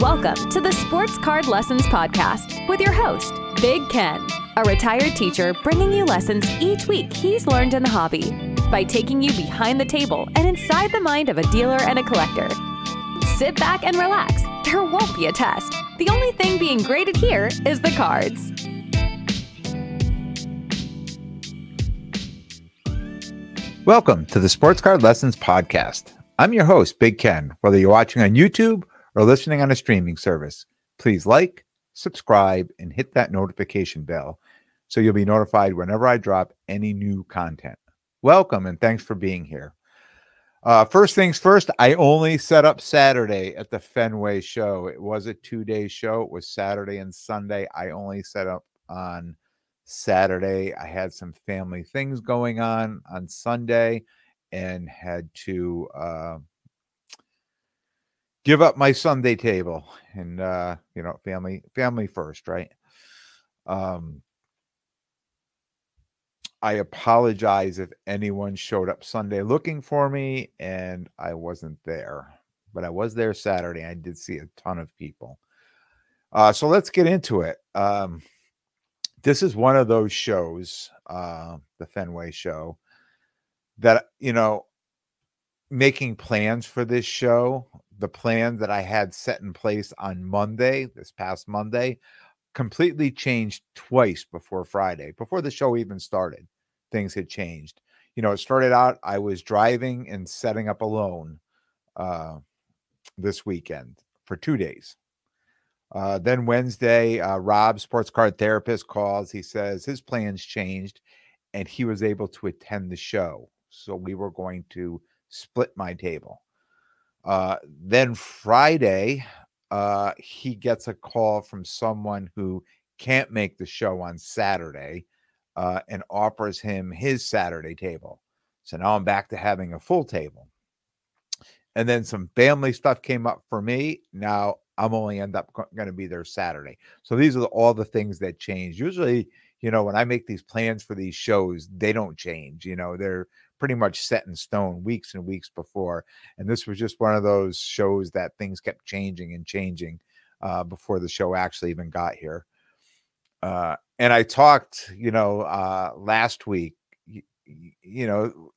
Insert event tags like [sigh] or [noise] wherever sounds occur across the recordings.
Welcome to the Sports Card Lessons Podcast with your host, Big Ken, a retired teacher bringing you lessons each week he's learned in the hobby by taking you behind the table and inside the mind of a dealer and a collector. Sit back and relax. There won't be a test. The only thing being graded here is the cards. Welcome to the Sports Card Lessons Podcast. I'm your host, Big Ken. Whether you're watching on YouTube or listening on a streaming service, please like, subscribe, and hit that notification bell so you'll be notified whenever I drop any new content. Welcome and thanks for being here. Uh, first things first, I only set up Saturday at the Fenway show. It was a two day show, it was Saturday and Sunday. I only set up on Saturday. I had some family things going on on Sunday and had to uh, give up my Sunday table and uh, you know, family family first, right? Um I apologize if anyone showed up Sunday looking for me and I wasn't there, but I was there Saturday. I did see a ton of people. Uh, so let's get into it. Um, this is one of those shows, uh, the Fenway show, that, you know, making plans for this show, the plan that I had set in place on Monday, this past Monday, completely changed twice before Friday, before the show even started. Things had changed. You know, it started out, I was driving and setting up alone uh, this weekend for two days. Uh, then Wednesday, uh, Rob, sports card therapist, calls. He says his plans changed and he was able to attend the show. So we were going to split my table. Uh, then Friday, uh, he gets a call from someone who can't make the show on Saturday uh, and offers him his Saturday table. So now I'm back to having a full table. And then some family stuff came up for me. Now I'm only end up going to be there Saturday. So these are all the things that change. Usually, you know, when I make these plans for these shows, they don't change. You know, they're pretty much set in stone weeks and weeks before. And this was just one of those shows that things kept changing and changing uh, before the show actually even got here. Uh, and I talked, you know, uh, last week, you, you know,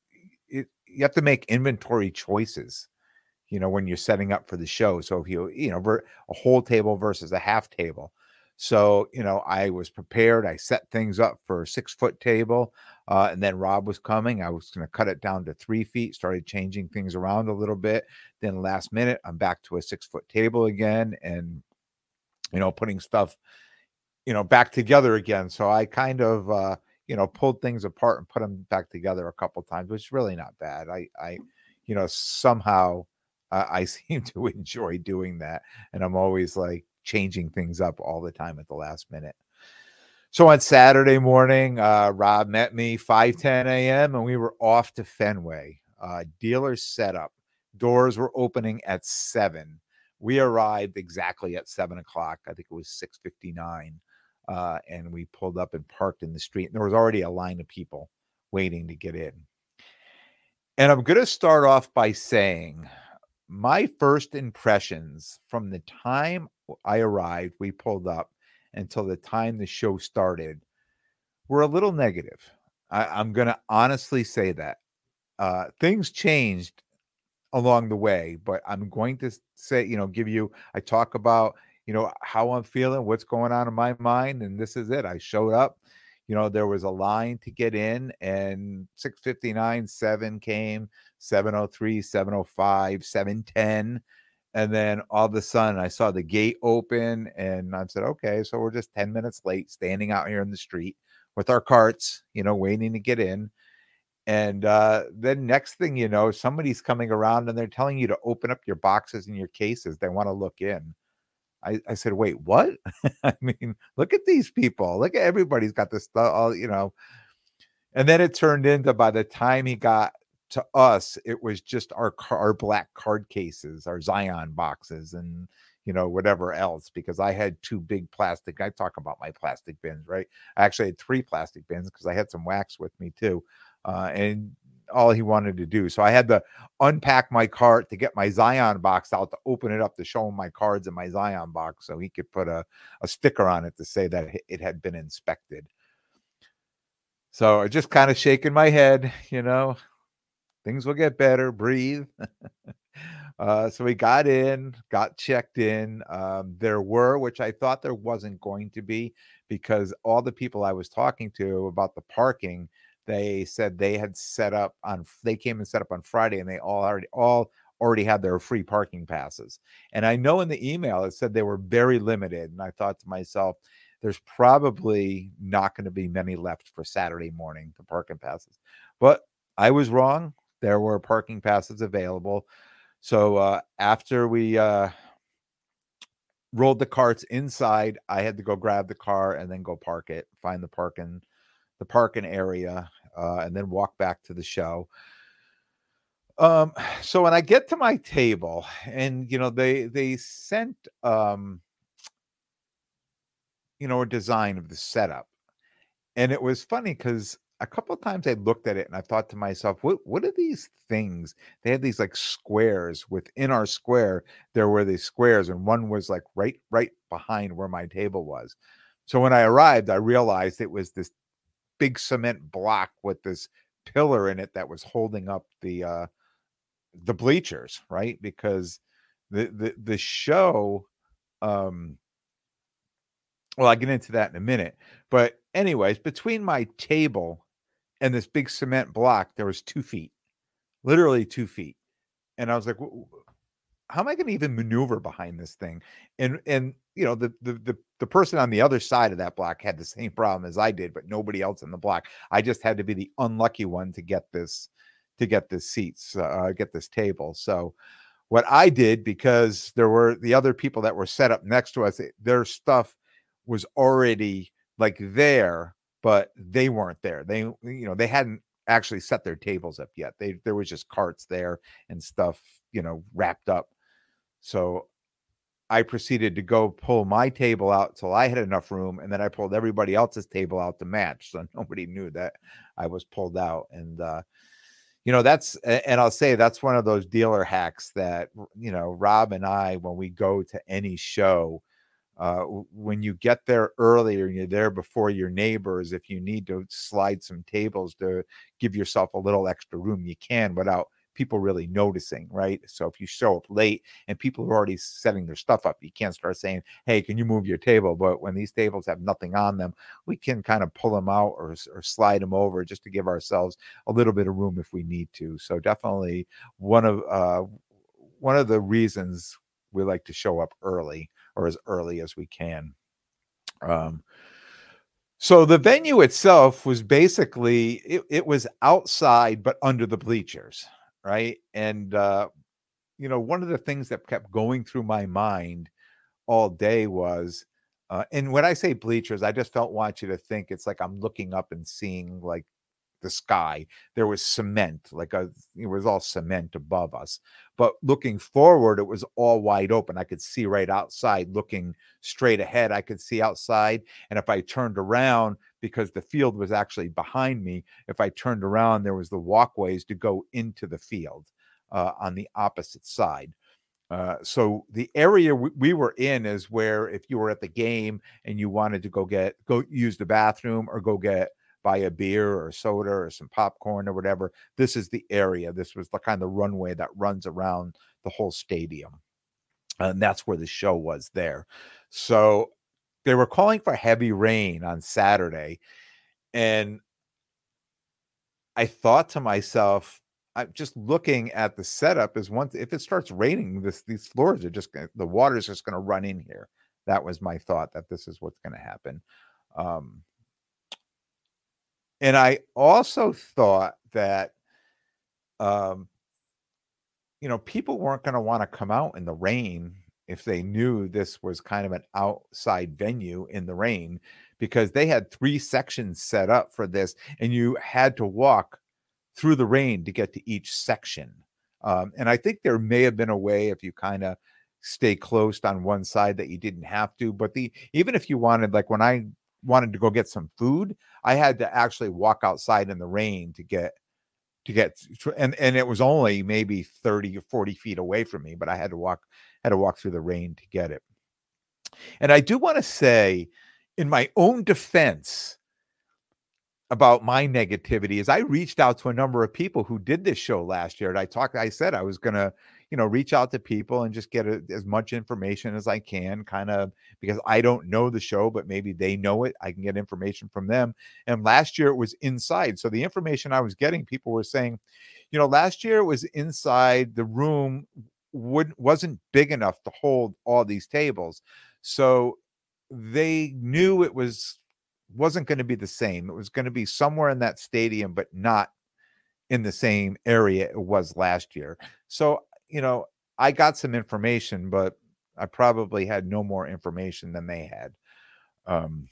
it, you have to make inventory choices, you know, when you're setting up for the show. So if you, you know, a whole table versus a half table. So, you know, I was prepared. I set things up for a six foot table. Uh, and then Rob was coming. I was going to cut it down to three feet, started changing things around a little bit. Then last minute, I'm back to a six foot table again and, you know, putting stuff, you know, back together again. So I kind of, uh, you know, pulled things apart and put them back together a couple times, which is really not bad. I, I, you know, somehow uh, I [laughs] seem to enjoy doing that. And I'm always like, changing things up all the time at the last minute. So on Saturday morning, uh, Rob met me 5 10 a.m. and we were off to Fenway. Uh, dealers set up. Doors were opening at seven. We arrived exactly at seven o'clock. I think it was 659. Uh, and we pulled up and parked in the street. And there was already a line of people waiting to get in. And I'm going to start off by saying my first impressions from the time I arrived, we pulled up until the time the show started were a little negative. I, am going to honestly say that. Uh, things changed along the way, but I'm going to say, you know, give you, I talk about, you know, how I'm feeling, what's going on in my mind. And this is it. I showed up, you know, there was a line to get in and 659, 7 came, 703, 705, 710. And then all of a sudden, I saw the gate open, and I said, "Okay, so we're just ten minutes late, standing out here in the street with our carts, you know, waiting to get in." And uh, then next thing you know, somebody's coming around and they're telling you to open up your boxes and your cases. They want to look in. I, I said, "Wait, what?" [laughs] I mean, look at these people. Look at everybody's got this stuff, all you know. And then it turned into by the time he got to us, it was just our our black card cases, our Zion boxes, and you know whatever else. Because I had two big plastic. I talk about my plastic bins, right? I actually had three plastic bins because I had some wax with me too, uh, and all he wanted to do. So I had to unpack my cart to get my Zion box out to open it up to show him my cards in my Zion box so he could put a, a sticker on it to say that it had been inspected. So I just kind of shaking my head, you know, things will get better, breathe. [laughs] uh, so we got in, got checked in. Um, there were, which I thought there wasn't going to be, because all the people I was talking to about the parking, they said they had set up on they came and set up on Friday and they all already all already had their free parking passes. And I know in the email it said they were very limited. And I thought to myself, there's probably not going to be many left for Saturday morning, the parking passes. But I was wrong. There were parking passes available. So uh, after we uh, rolled the carts inside, I had to go grab the car and then go park it, find the parking, the parking area, uh, and then walk back to the show. Um, so when I get to my table, and you know they they sent um, you know a design of the setup, and it was funny because a couple of times I looked at it and I thought to myself, what what are these things? They had these like squares within our square. There were these squares, and one was like right right behind where my table was. So when I arrived, I realized it was this big cement block with this pillar in it that was holding up the uh the bleachers, right? Because the the the show um well, I'll get into that in a minute. But anyways, between my table and this big cement block, there was two feet, literally two feet. And I was like, how am I going to even maneuver behind this thing? And and you know, the, the the the person on the other side of that block had the same problem as I did, but nobody else in the block. I just had to be the unlucky one to get this to get this seats, uh, get this table. So what I did because there were the other people that were set up next to us, their stuff was already like there but they weren't there. They, you know, they hadn't actually set their tables up yet. They there was just carts there and stuff, you know, wrapped up. So I proceeded to go pull my table out till I had enough room, and then I pulled everybody else's table out to match, so [laughs] nobody knew that I was pulled out. And uh, you know, that's and I'll say that's one of those dealer hacks that you know Rob and I, when we go to any show, uh, when you get there earlier you're there before your neighbors, if you need to slide some tables to give yourself a little extra room, you can without people really noticing, right? So if you show up late and people are already setting their stuff up, you can't start saying, "Hey, can you move your table?" But when these tables have nothing on them, we can kind of pull them out or, or slide them over just to give ourselves a little bit of room if we need to. So definitely one of uh, one of the reasons we like to show up early or as early as we can. Um, so the venue itself was basically it, it was outside but under the bleachers, right? And uh, you know, one of the things that kept going through my mind all day was uh, and when I say bleachers, I just don't want you to think it's like I'm looking up and seeing like the sky. There was cement, like a it was all cement above us. But looking forward, it was all wide open. I could see right outside, looking straight ahead. I could see outside. And if I turned around, because the field was actually behind me, if I turned around, there was the walkways to go into the field uh, on the opposite side. Uh, so the area we, we, were in is where if you were at the game and you wanted to go get go use the bathroom or go get buy a beer or soda or some popcorn or whatever. This is the area. This was the kind of runway that runs around the whole stadium. And that's where the show was there. So they were calling for heavy rain on Saturday. And I thought to myself, I'm just looking at the setup is once if it starts raining, this these floors are just gonna, the water's just going to run in here. That was my thought that this is what's going to happen. Um, and I also thought that, um, you know, people weren't going to want to come out in the rain if they knew this was kind of an outside venue in the rain because they had three sections set up for this and you had to walk through the rain to get to each section. Um, and I think there may have been a way if you kind of stay closed on one side that you didn't have to. But the even if you wanted, like when I wanted to go get some food, I had to actually walk outside in the rain to get to get and and it was only maybe 30 or 40 feet away from me but i had to walk had to walk through the rain to get it. And i do want to say in my own defense about my negativity is i reached out to a number of people who did this show last year and i talked i said i was going to you know reach out to people and just get a, as much information as i can kind of because i don't know the show but maybe they know it i can get information from them. And last year it was inside so the information i was getting people were saying you know last year it was inside the room wouldn't wasn't big enough to hold all these tables. So they knew it was wasn't going to be the same it was going to be somewhere in that stadium but not in the same area it was last year. So you know, I got some information, but I probably had no more information than they had. Um,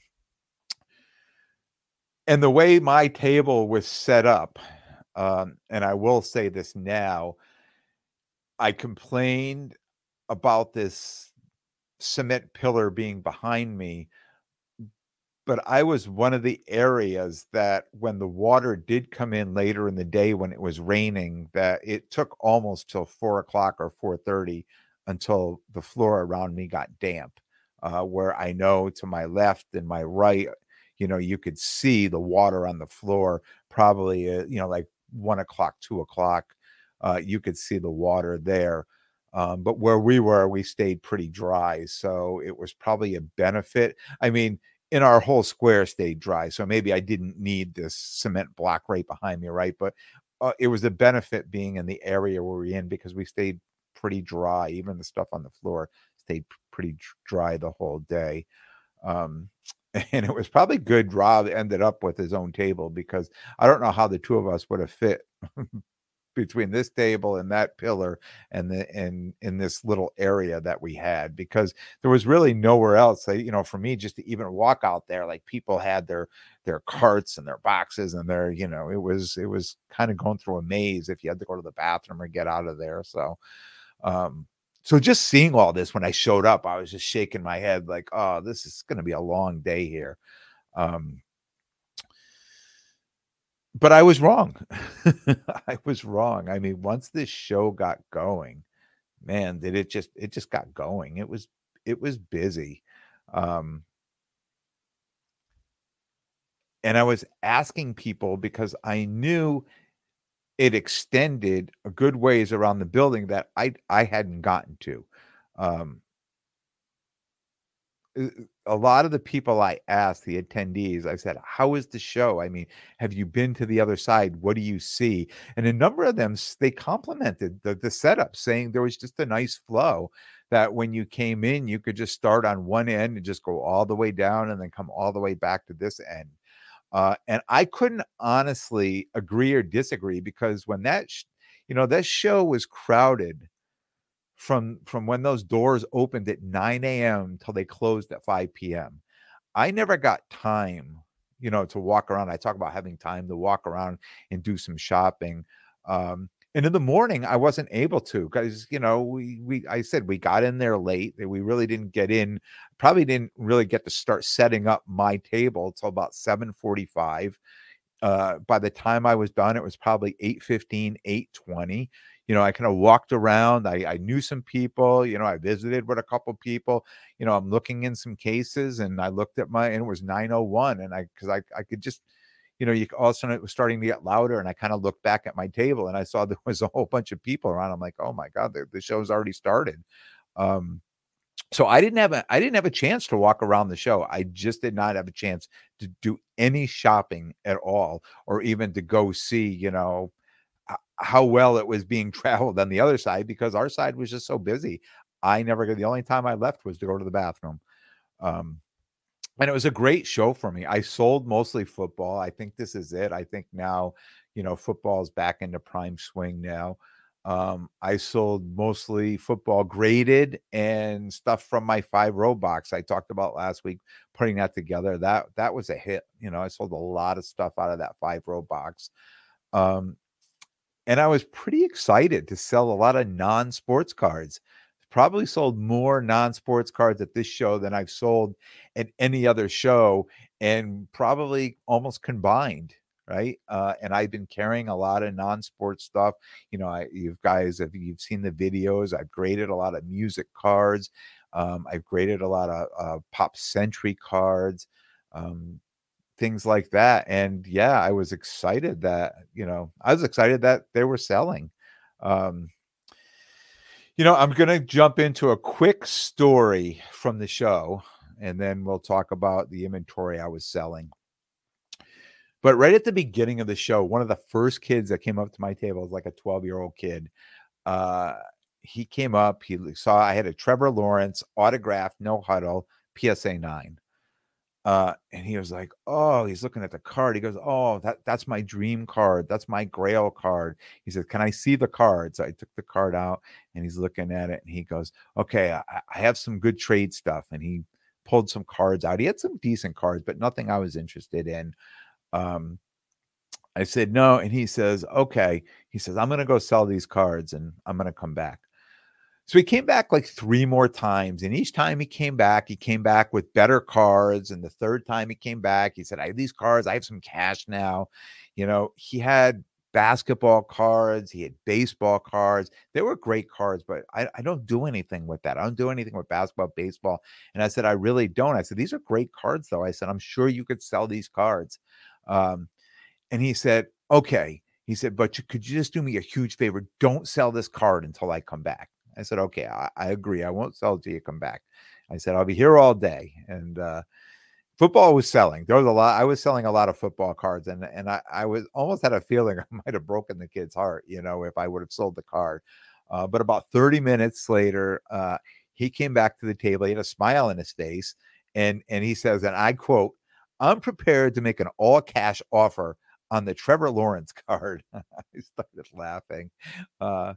and the way my table was set up, um, and I will say this now, I complained about this cement pillar being behind me but I was one of the areas that when the water did come in later in the day when it was raining, that it took almost till four o'clock or four thirty until the floor around me got damp. Uh, where I know to my left and my right, you know, you could see the water on the floor. Probably, uh, you know, like one o'clock, two o'clock, uh, you could see the water there. Um, but where we were, we stayed pretty dry, so it was probably a benefit. I mean, in our whole square stayed dry. So maybe I didn't need this cement block right behind me, right? But uh, it was a benefit being in the area where we're in because we stayed pretty dry. Even the stuff on the floor stayed pretty dry the whole day. Um, [laughs] and it was probably good Rob ended up with his own table because I don't know how the two of us would have fit [laughs] between this table and that pillar and the and in this little area that we had because there was really nowhere else. You know for me just to even walk out there like people had their their carts and their boxes and their you know it was it was kind of going through a maze if you had to go to the bathroom or get out of there so um so just seeing all this when i showed up i was just shaking my head like oh this is going to be a long day here. Um but I was wrong. [laughs] I was wrong. I mean, once this show got going, man, did it just it just got going. It was it was busy. Um and I was asking people because I knew it extended a good ways around the building that I I hadn't gotten to. Um a lot of the people I asked, the attendees, I said, How is the show? I mean, have you been to the other side? What do you see? And a number of them, they complimented the, the setup, saying there was just a nice flow that when you came in, you could just start on one end and just go all the way down and then come all the way back to this end. Uh, and I couldn't honestly agree or disagree because when that, sh- you know, that show was crowded from from when those doors opened at 9 a.m. till they closed at 5 p.m. I never got time, you know, to walk around. I talk about having time to walk around and do some shopping. Um, and in the morning, I wasn't able to because you know we we I said we got in there late. We really didn't get in. Probably didn't really get to start setting up my table until about 7:45. Uh, by the time I was done, it was probably 8:15, 8:20 you know, I kind of walked around. I, I knew some people, you know, I visited with a couple people, you know, I'm looking in some cases and I looked at my, and it was 901. And I, cause I, I could just, you know, you all of a sudden it was starting to get louder. And I kind of looked back at my table and I saw [laughs] there was a whole bunch of people around. I'm like, oh my God, the, the show's already started. Um, so I didn't have a I didn't have a chance to walk around the show. I just did not have a chance to do any shopping at all, or even to go see, you know, how well it was being [laughs] traveled on the other side because our side was just so busy. I never got the only time I left was to go to the bathroom. Um, and it was a great show for me. I sold mostly football. I think this is it. I think now, you know, football's back into prime swing now. Um, I sold mostly football graded and stuff from my five row box I talked about last week, putting that together. That that was a hit. You know, I sold a lot of stuff out of that five row box. Um, and I was pretty excited to sell a lot of non sports cards. Probably sold more non sports cards at this show than I've sold at any other show, and probably almost combined. right? Uh, and I've been carrying a lot of non-sports stuff. You know, I you guys if you've seen the videos, I've graded a lot of music cards. Um, I've graded a lot of uh, pop century cards, um, things like that. And yeah, I was excited that you know I was excited that they were selling. Um, you know, I'm going to jump into a quick story from the show, and then we'll talk about the inventory I was selling. But right at the beginning of the show, one of the first kids that came up to my table was like a 12 year old kid. Uh, he came up, he saw I had a Trevor Lawrence autograph, no huddle, PSA 9. Uh, and he was like, Oh, he's looking at the card. He goes, Oh, that, that's my dream card. That's my grail card. He said, Can I see the card? So I took the card out and he's looking at it and he goes, Okay, I, I have some good trade stuff. And he pulled some cards out. He had some decent cards, but nothing I was interested in. Um, I said, no. And he says, okay. He says, I'm going to go sell these cards and I'm going to come back. So he came back like three more times. And each time he came back, he came back with better cards. And the third time he came back, he said, I have these cards. I have some cash now. You know, he had basketball cards, he had baseball cards. They were great cards, but I, I, don't do anything with that. I don't do anything with basketball, baseball. And I said, I really don't. I said, These are great cards, though. I said, I'm sure you could sell these cards. Um, and he said, Okay. He said, But you, could you just do me a huge favor? Don't sell this card until I come back. I said, Okay, I, I agree. I won't sell it till you come back. I said, I'll be here all day. And, uh, football was selling. There was a lot. I was selling a lot of football cards, and and I, I was almost had a feeling [laughs] I might have broken the kid's heart, you know, if I would have sold the card. Uh, but about 30 minutes later, uh, he came back to the table. He had a smile on his face, and and he says, and I quote, "I'm prepared to make an all cash offer on the Trevor Lawrence [laughs] card." [laughs] I started laughing, uh,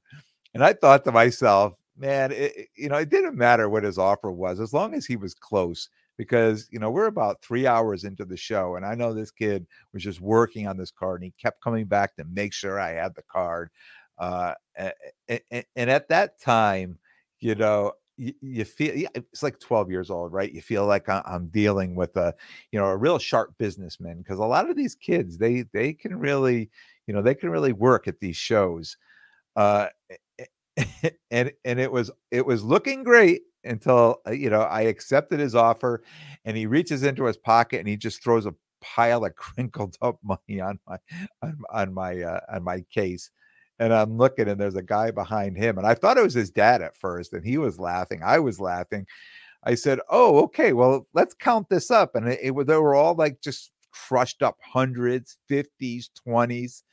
and I thought to myself, man, it, you know, it didn't matter what his offer was as long as he was close because you know we're about three hours into the show and i know this kid was just working on this card and he kept coming back to make sure i had the card uh, and, and at that time you know you, feel it's like 12 years old right? You feel like i'm dealing with a you know a real sharp businessman because a lot of these kids they they can really you know they can really work at these shows uh [laughs] and and it was it was looking great until uh, you know I accepted his offer, and he reaches into his pocket and he just throws a pile of [laughs] crinkled up money on my on, on my uh, on my case. And I'm looking, and there's a guy behind him, and I thought it was his dad at first, and he was laughing. I was laughing. I said, "Oh, okay. Well, let's count this up." And it, they were all like just crushed up hundreds, fifties, twenties,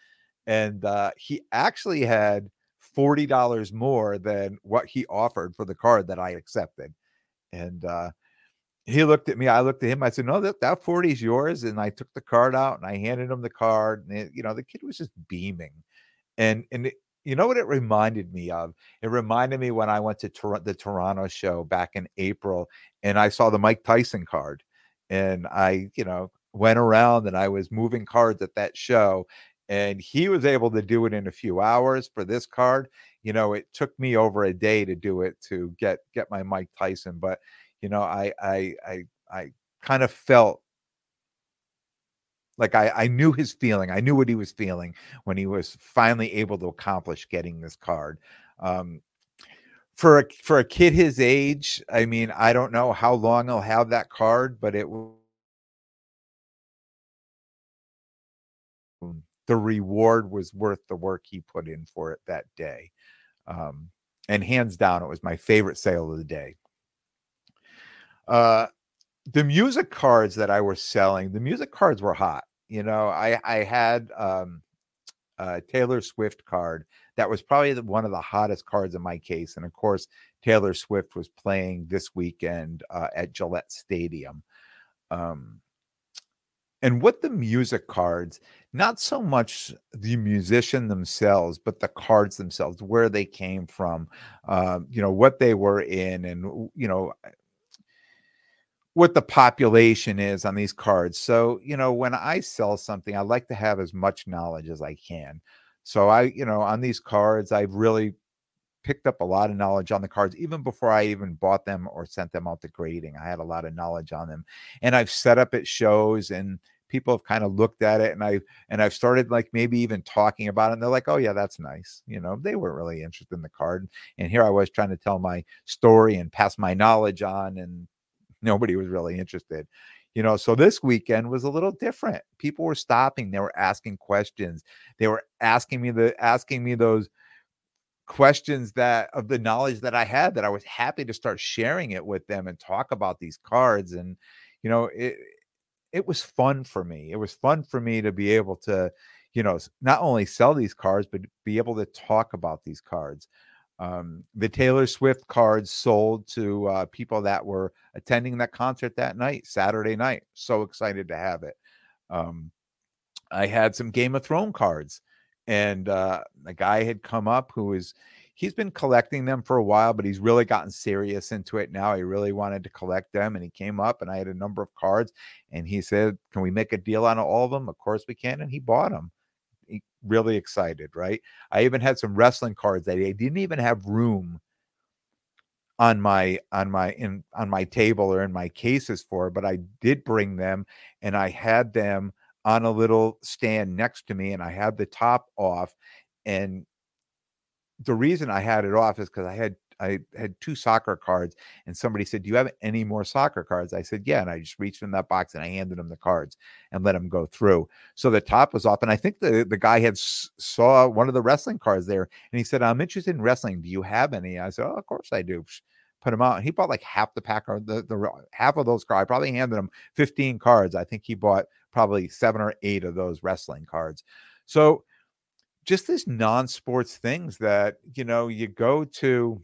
and uh, he actually had $40 more than what he offered for the card that I accepted. And uh, he looked at me. I looked at him. I said, No, that, that 40 is yours. And I took the card out and I handed him the card. And, it, you know, the kid was just beaming. And, and it, you know what it reminded me of? It reminded me when I went to Tor- the Toronto show back in April and I saw the Mike Tyson card. And I, you know, went around and I was moving cards at that show and he was able to do it in a few hours for this card you know it took me over a day to do it to get get my mike tyson but you know i i i, I kind of felt like I, I knew his feeling i knew what he was feeling when he was finally able to accomplish getting this card um, for a for a kid his age i mean i don't know how long he'll have that card but it the reward was worth the work he put in for it that day. Um, and hands down, it was my favorite sale of the day. Uh, the music cards that I was selling, the music cards were hot. You know, I I had um, a Taylor Swift card that was probably the, one of the hottest cards in my case, and of course, Taylor Swift was playing this weekend uh, at Gillette Stadium. Um, and with the music cards, not so much the musician themselves, but the cards themselves, where they came from, uh, you know, what they were in, and you know, what the population is on these cards. So, you know, when I sell something, I like to have as much knowledge as I can. So I, you know, on these cards, I've really picked up a lot of knowledge on the cards even before I even bought them or sent them out to grading. I had a lot of knowledge on them. And I've set up at shows and people have kind of looked at it and I and I've started like maybe even talking about it and they're like, "Oh yeah, that's nice." You know, they weren't really interested in the card. And here I was trying to tell my story and pass my knowledge on and nobody was really interested. You know, so this weekend was a little different. People were stopping, they were asking questions. They were asking me the asking me those questions that of the knowledge that I had that I was happy to start sharing it with them and talk about these cards and you know it it was fun for me. It was fun for me to be able to you know not only sell these cards but be able to talk about these cards. Um, the Taylor Swift cards sold to uh, people that were attending that concert that night, Saturday night. So excited to have it. Um, I had some Game of Thrones cards and uh, a guy had come up who was he's been collecting them for a while, but he's really gotten serious into it now. He really wanted to collect them, and he came up, and I had a number of cards, and he said, "Can we make a deal on all of them?" Of course we can, and he bought them. He, really excited, right? I even had some wrestling cards that I didn't even have room on my on my in on my table or in my cases for, but I did bring them, and I had them on a little stand next to me and I had the top off. And the reason I had it off is because I had I had two soccer cards, and somebody said, "Do you have any more soccer cards?" I said, "Yeah," and I just reached in that box and I handed him the cards and let him go through. So the top was off, and I think the the guy had s- saw one of the wrestling cards there, and he said, "I'm interested in wrestling. Do you have any?" I said, "Oh, of course I do." Put him out, and he bought like half the pack or the, the half of those cards. I probably handed him 15 cards. I think he bought probably seven or eight of those wrestling cards. So just this non-sports things that you know you go to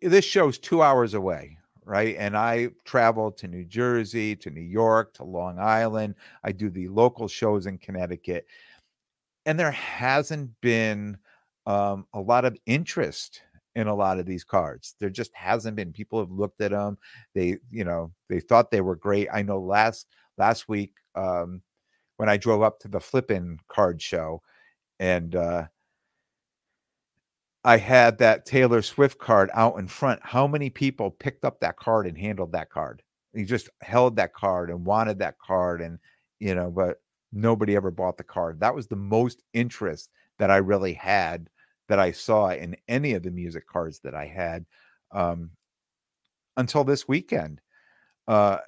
this show's two hours away right and i travel to new jersey to new york to long island i do the local shows in connecticut and there hasn't been um, a lot of interest in a lot of these cards. There just hasn't been. People have looked at them. They, you know, they thought they were great. I know last last week um, when I drove up to the flipping card show, and uh, I had that Taylor Swift card out in front. How many people picked up that card and handled that card? He just held that card and wanted that card, and you know, but nobody ever bought the card. That was the most interest that I really had that I saw in any of the music cards that I had um, until this weekend. Uh,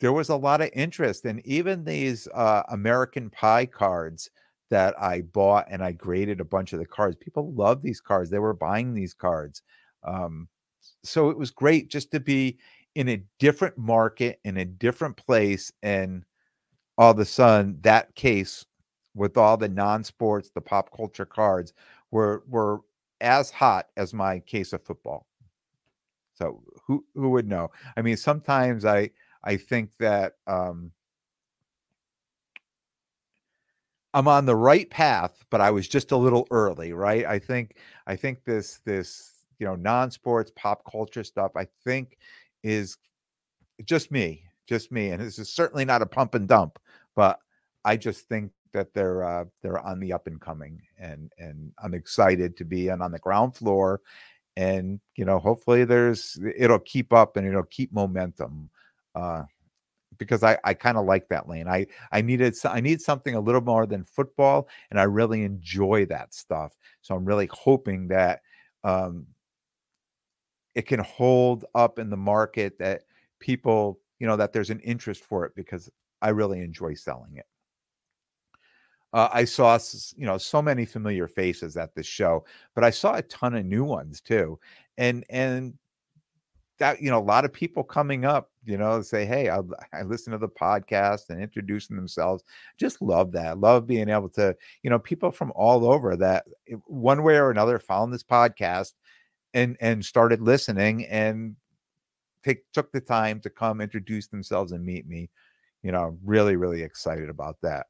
there was a lot of interest, and even these uh, American Pie cards that I bought and I graded a bunch of the cards. People love these cards. They were buying these cards. Um, so it was great just to be in a different market, in a different place, and all of a sudden that case with all the non-sports, the pop culture cards were were as hot as my case of football. So who who would know? I mean, sometimes I I think that um, I'm on the right path, but I was just a little early, right? I think I think this this you know non-sports pop culture stuff I think is just me, just me, and this is certainly not a pump and dump, but I just think that they're uh, they're on the up and coming, and and I'm excited to be on on the ground floor, and you know hopefully there's it'll keep up and it'll keep momentum. Uh, because I, I kind of like that lane. I I needed I need something a little more than football, and I really enjoy that stuff. So I'm really hoping that um, it can hold up in the market that people you know that there's an interest for it because I really enjoy selling it. Uh, I saw, you know, so many familiar faces at this show, but I saw a ton of new ones too, and and that you know a lot of people coming up, you know, say, "Hey, I, I listen to the podcast and introducing themselves." Just love that. Love being able to, you know, people from all over that one way or another found this podcast and and started listening and take took the time to come introduce themselves and meet me. You know, really, really excited about that.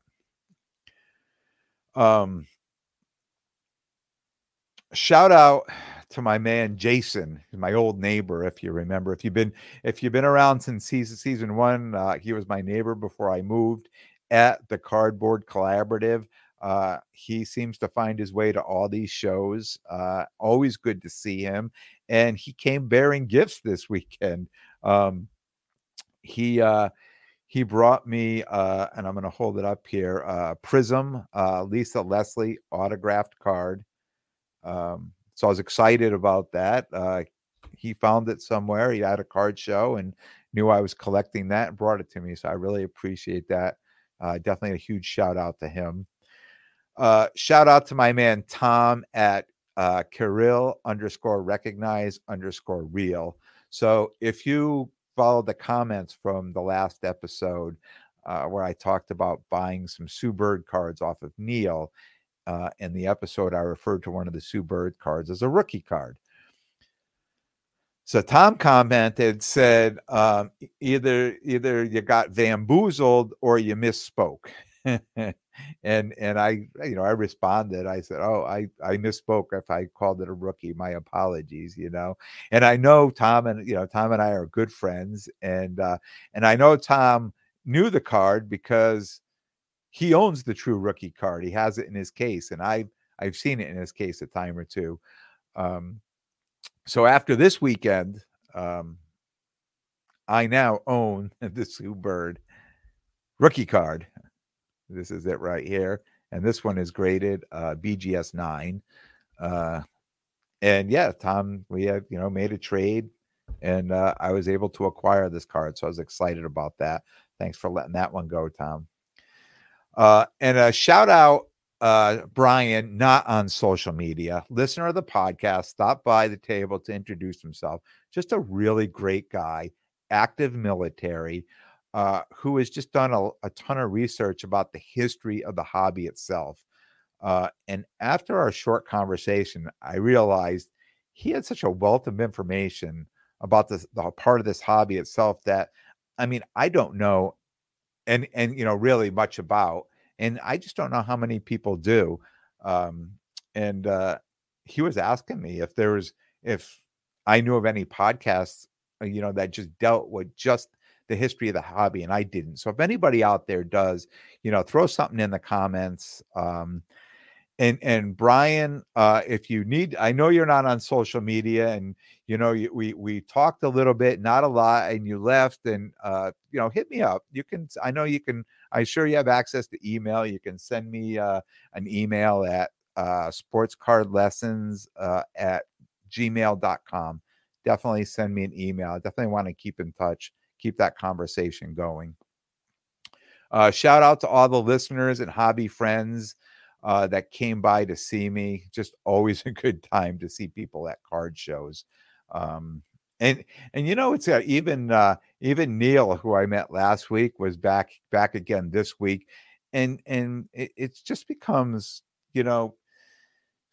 Um, shout out to my man Jason, my old neighbor. If you remember, if you've been if you've been around since season season one, uh, he was my neighbor before I moved at the Cardboard Collaborative. Uh, he seems to find his way to all these shows. Uh, always good to see him, and he came bearing gifts this weekend. Um, he uh, he brought me, uh, and I'm going to hold it up here, uh, Prism uh, Lisa Leslie autographed card. Um, so I was excited about that. Uh, he found it somewhere. He had a card show and knew I was collecting that and brought it to me. So I really appreciate that. Uh, definitely a huge shout out to him. Uh, shout out to my man Tom at uh, Kirill underscore recognize underscore real. So if you follow the comments from the last episode uh, where I talked about buying some Sue Bird cards off of Neil, uh, in the episode I referred to one of the Sue Bird cards as a rookie card. So Tom commented, said, um, either either you got bamboozled or you misspoke. [laughs] and and I you know I responded I said oh I I misspoke if I called it a rookie my apologies you know and I know Tom and you know Tom and I are good friends and uh and I know Tom knew the card because he owns the true rookie card he has it in his case and I've I've seen it in his case a time or two um so after this weekend um I now own [laughs] the Sue Bird rookie card this is it right here. And this one is graded uh, BGS 9. Uh, and yeah, Tom, we had, you know, made a trade and uh, I was able to acquire this card. So I was excited about that. Thanks for letting that one go, Tom. Uh, and a shout out, uh, Brian, not on social media, listener of the podcast, stopped by the table to introduce himself. Just a really great guy, active military uh, who has just done a, a, ton of research about the history of the hobby itself. Uh, and after our short conversation, I realized he had such a wealth of information about this, the part of this hobby itself that, I mean, I don't know, and and you know really much about, and I just don't know how many people do. Um, and uh, he was asking me if there was if I knew of any podcasts, uh, you know, that just dealt with just the history of the hobby, and I didn't. So if anybody out there does, you know, throw something in the comments. Um, and and Brian, uh, if you need, I know you're not on social media, and you know you, we we talked a little bit, not a lot, and you left, and uh, you know, hit me up. You can, I know you can. I'm sure you have access to email. You can send me uh, an email at uh, sportscardlessons uh, at gmail.com. Definitely send me an email. I definitely want to keep in touch keep that conversation going. Uh, shout out to all the listeners and hobby friends uh, that came by to see me. Just always [laughs] a good time to see people at card shows. Um, and and you know it's uh, even uh, even Neil, who I met last week, was back back again this week, and and it, it just becomes you know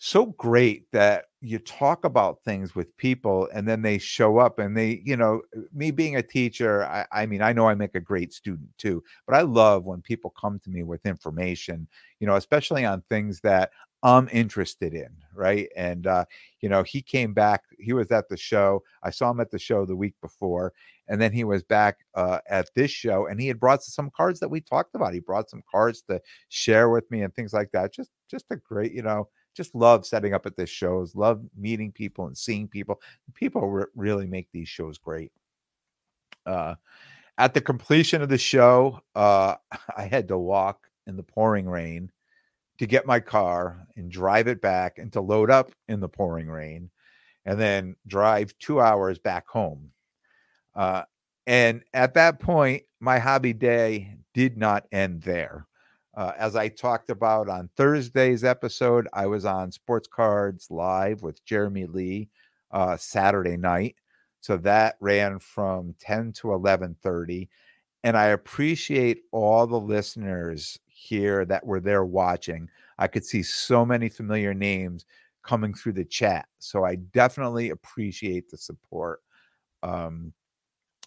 so great that you talk about things with people and then they show up and they you know me being a teacher I, I, mean i know i make a great student too but i love when people come to me with information you know especially on things that i'm interested in right? And uh you know he came back he was at the show i saw him at the show the week before and then he was back uh, at this show and he had brought some cards that we talked about he brought some cards to share with me and things like that just just a great you know just love setting up at this shows, love meeting people and seeing people. People re- really make these shows great. Uh, at the completion of the show, uh, [laughs] I had to walk in the pouring rain to get my car and drive it back and to load up in the pouring rain and then drive two hours back home. Uh, and at that point, my hobby day did not end there. Uh, as I talked about on Thursday's episode, I was on Sports Cards Live with Jeremy Lee uh, Saturday night. So that ran from 10 to 11:30 and I appreciate all the listeners here that were there watching. I could see so many familiar names coming through the chat. So I definitely appreciate the support um,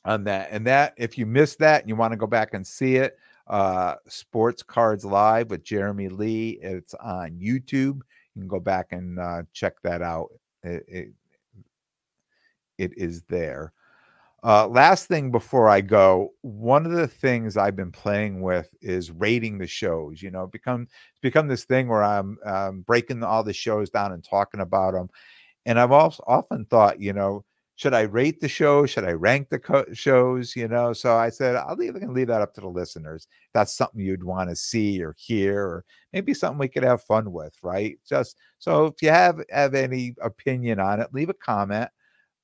on that. And that if you missed that and you want to go back and see it, uh, Sports Cards Live with Jeremy Lee. It's on YouTube. You can go back and uh, check that out. It, it, it is there. Uh, last thing before I go, one of the things I've been playing with is rating the shows. You know, become it's become this thing where I'm um, breaking all the shows down and talking about them. And I've also often thought, you know, should I rate the show? Should I rank the co- shows? You know, so I said I'll leave, leave that up to the listeners. That's something you'd want to see or hear, or maybe something we could have fun with, right? Just so if you have have any opinion on it, leave a comment.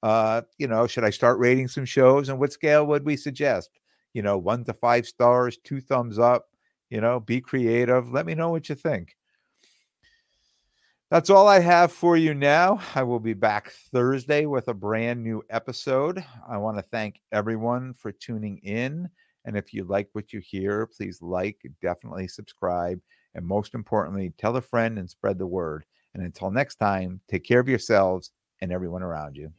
Uh, you know, should I start rating some shows, and what scale would we suggest? You know, one to five stars, two thumbs up. You know, be creative. Let me know what you think. That's all I have for you now. I will be back Thursday with a brand new episode. I want to thank everyone for tuning in. And if you like what you hear, please like, definitely subscribe, and most importantly, tell a friend and spread the word. And until next time, take care of yourselves and everyone around you.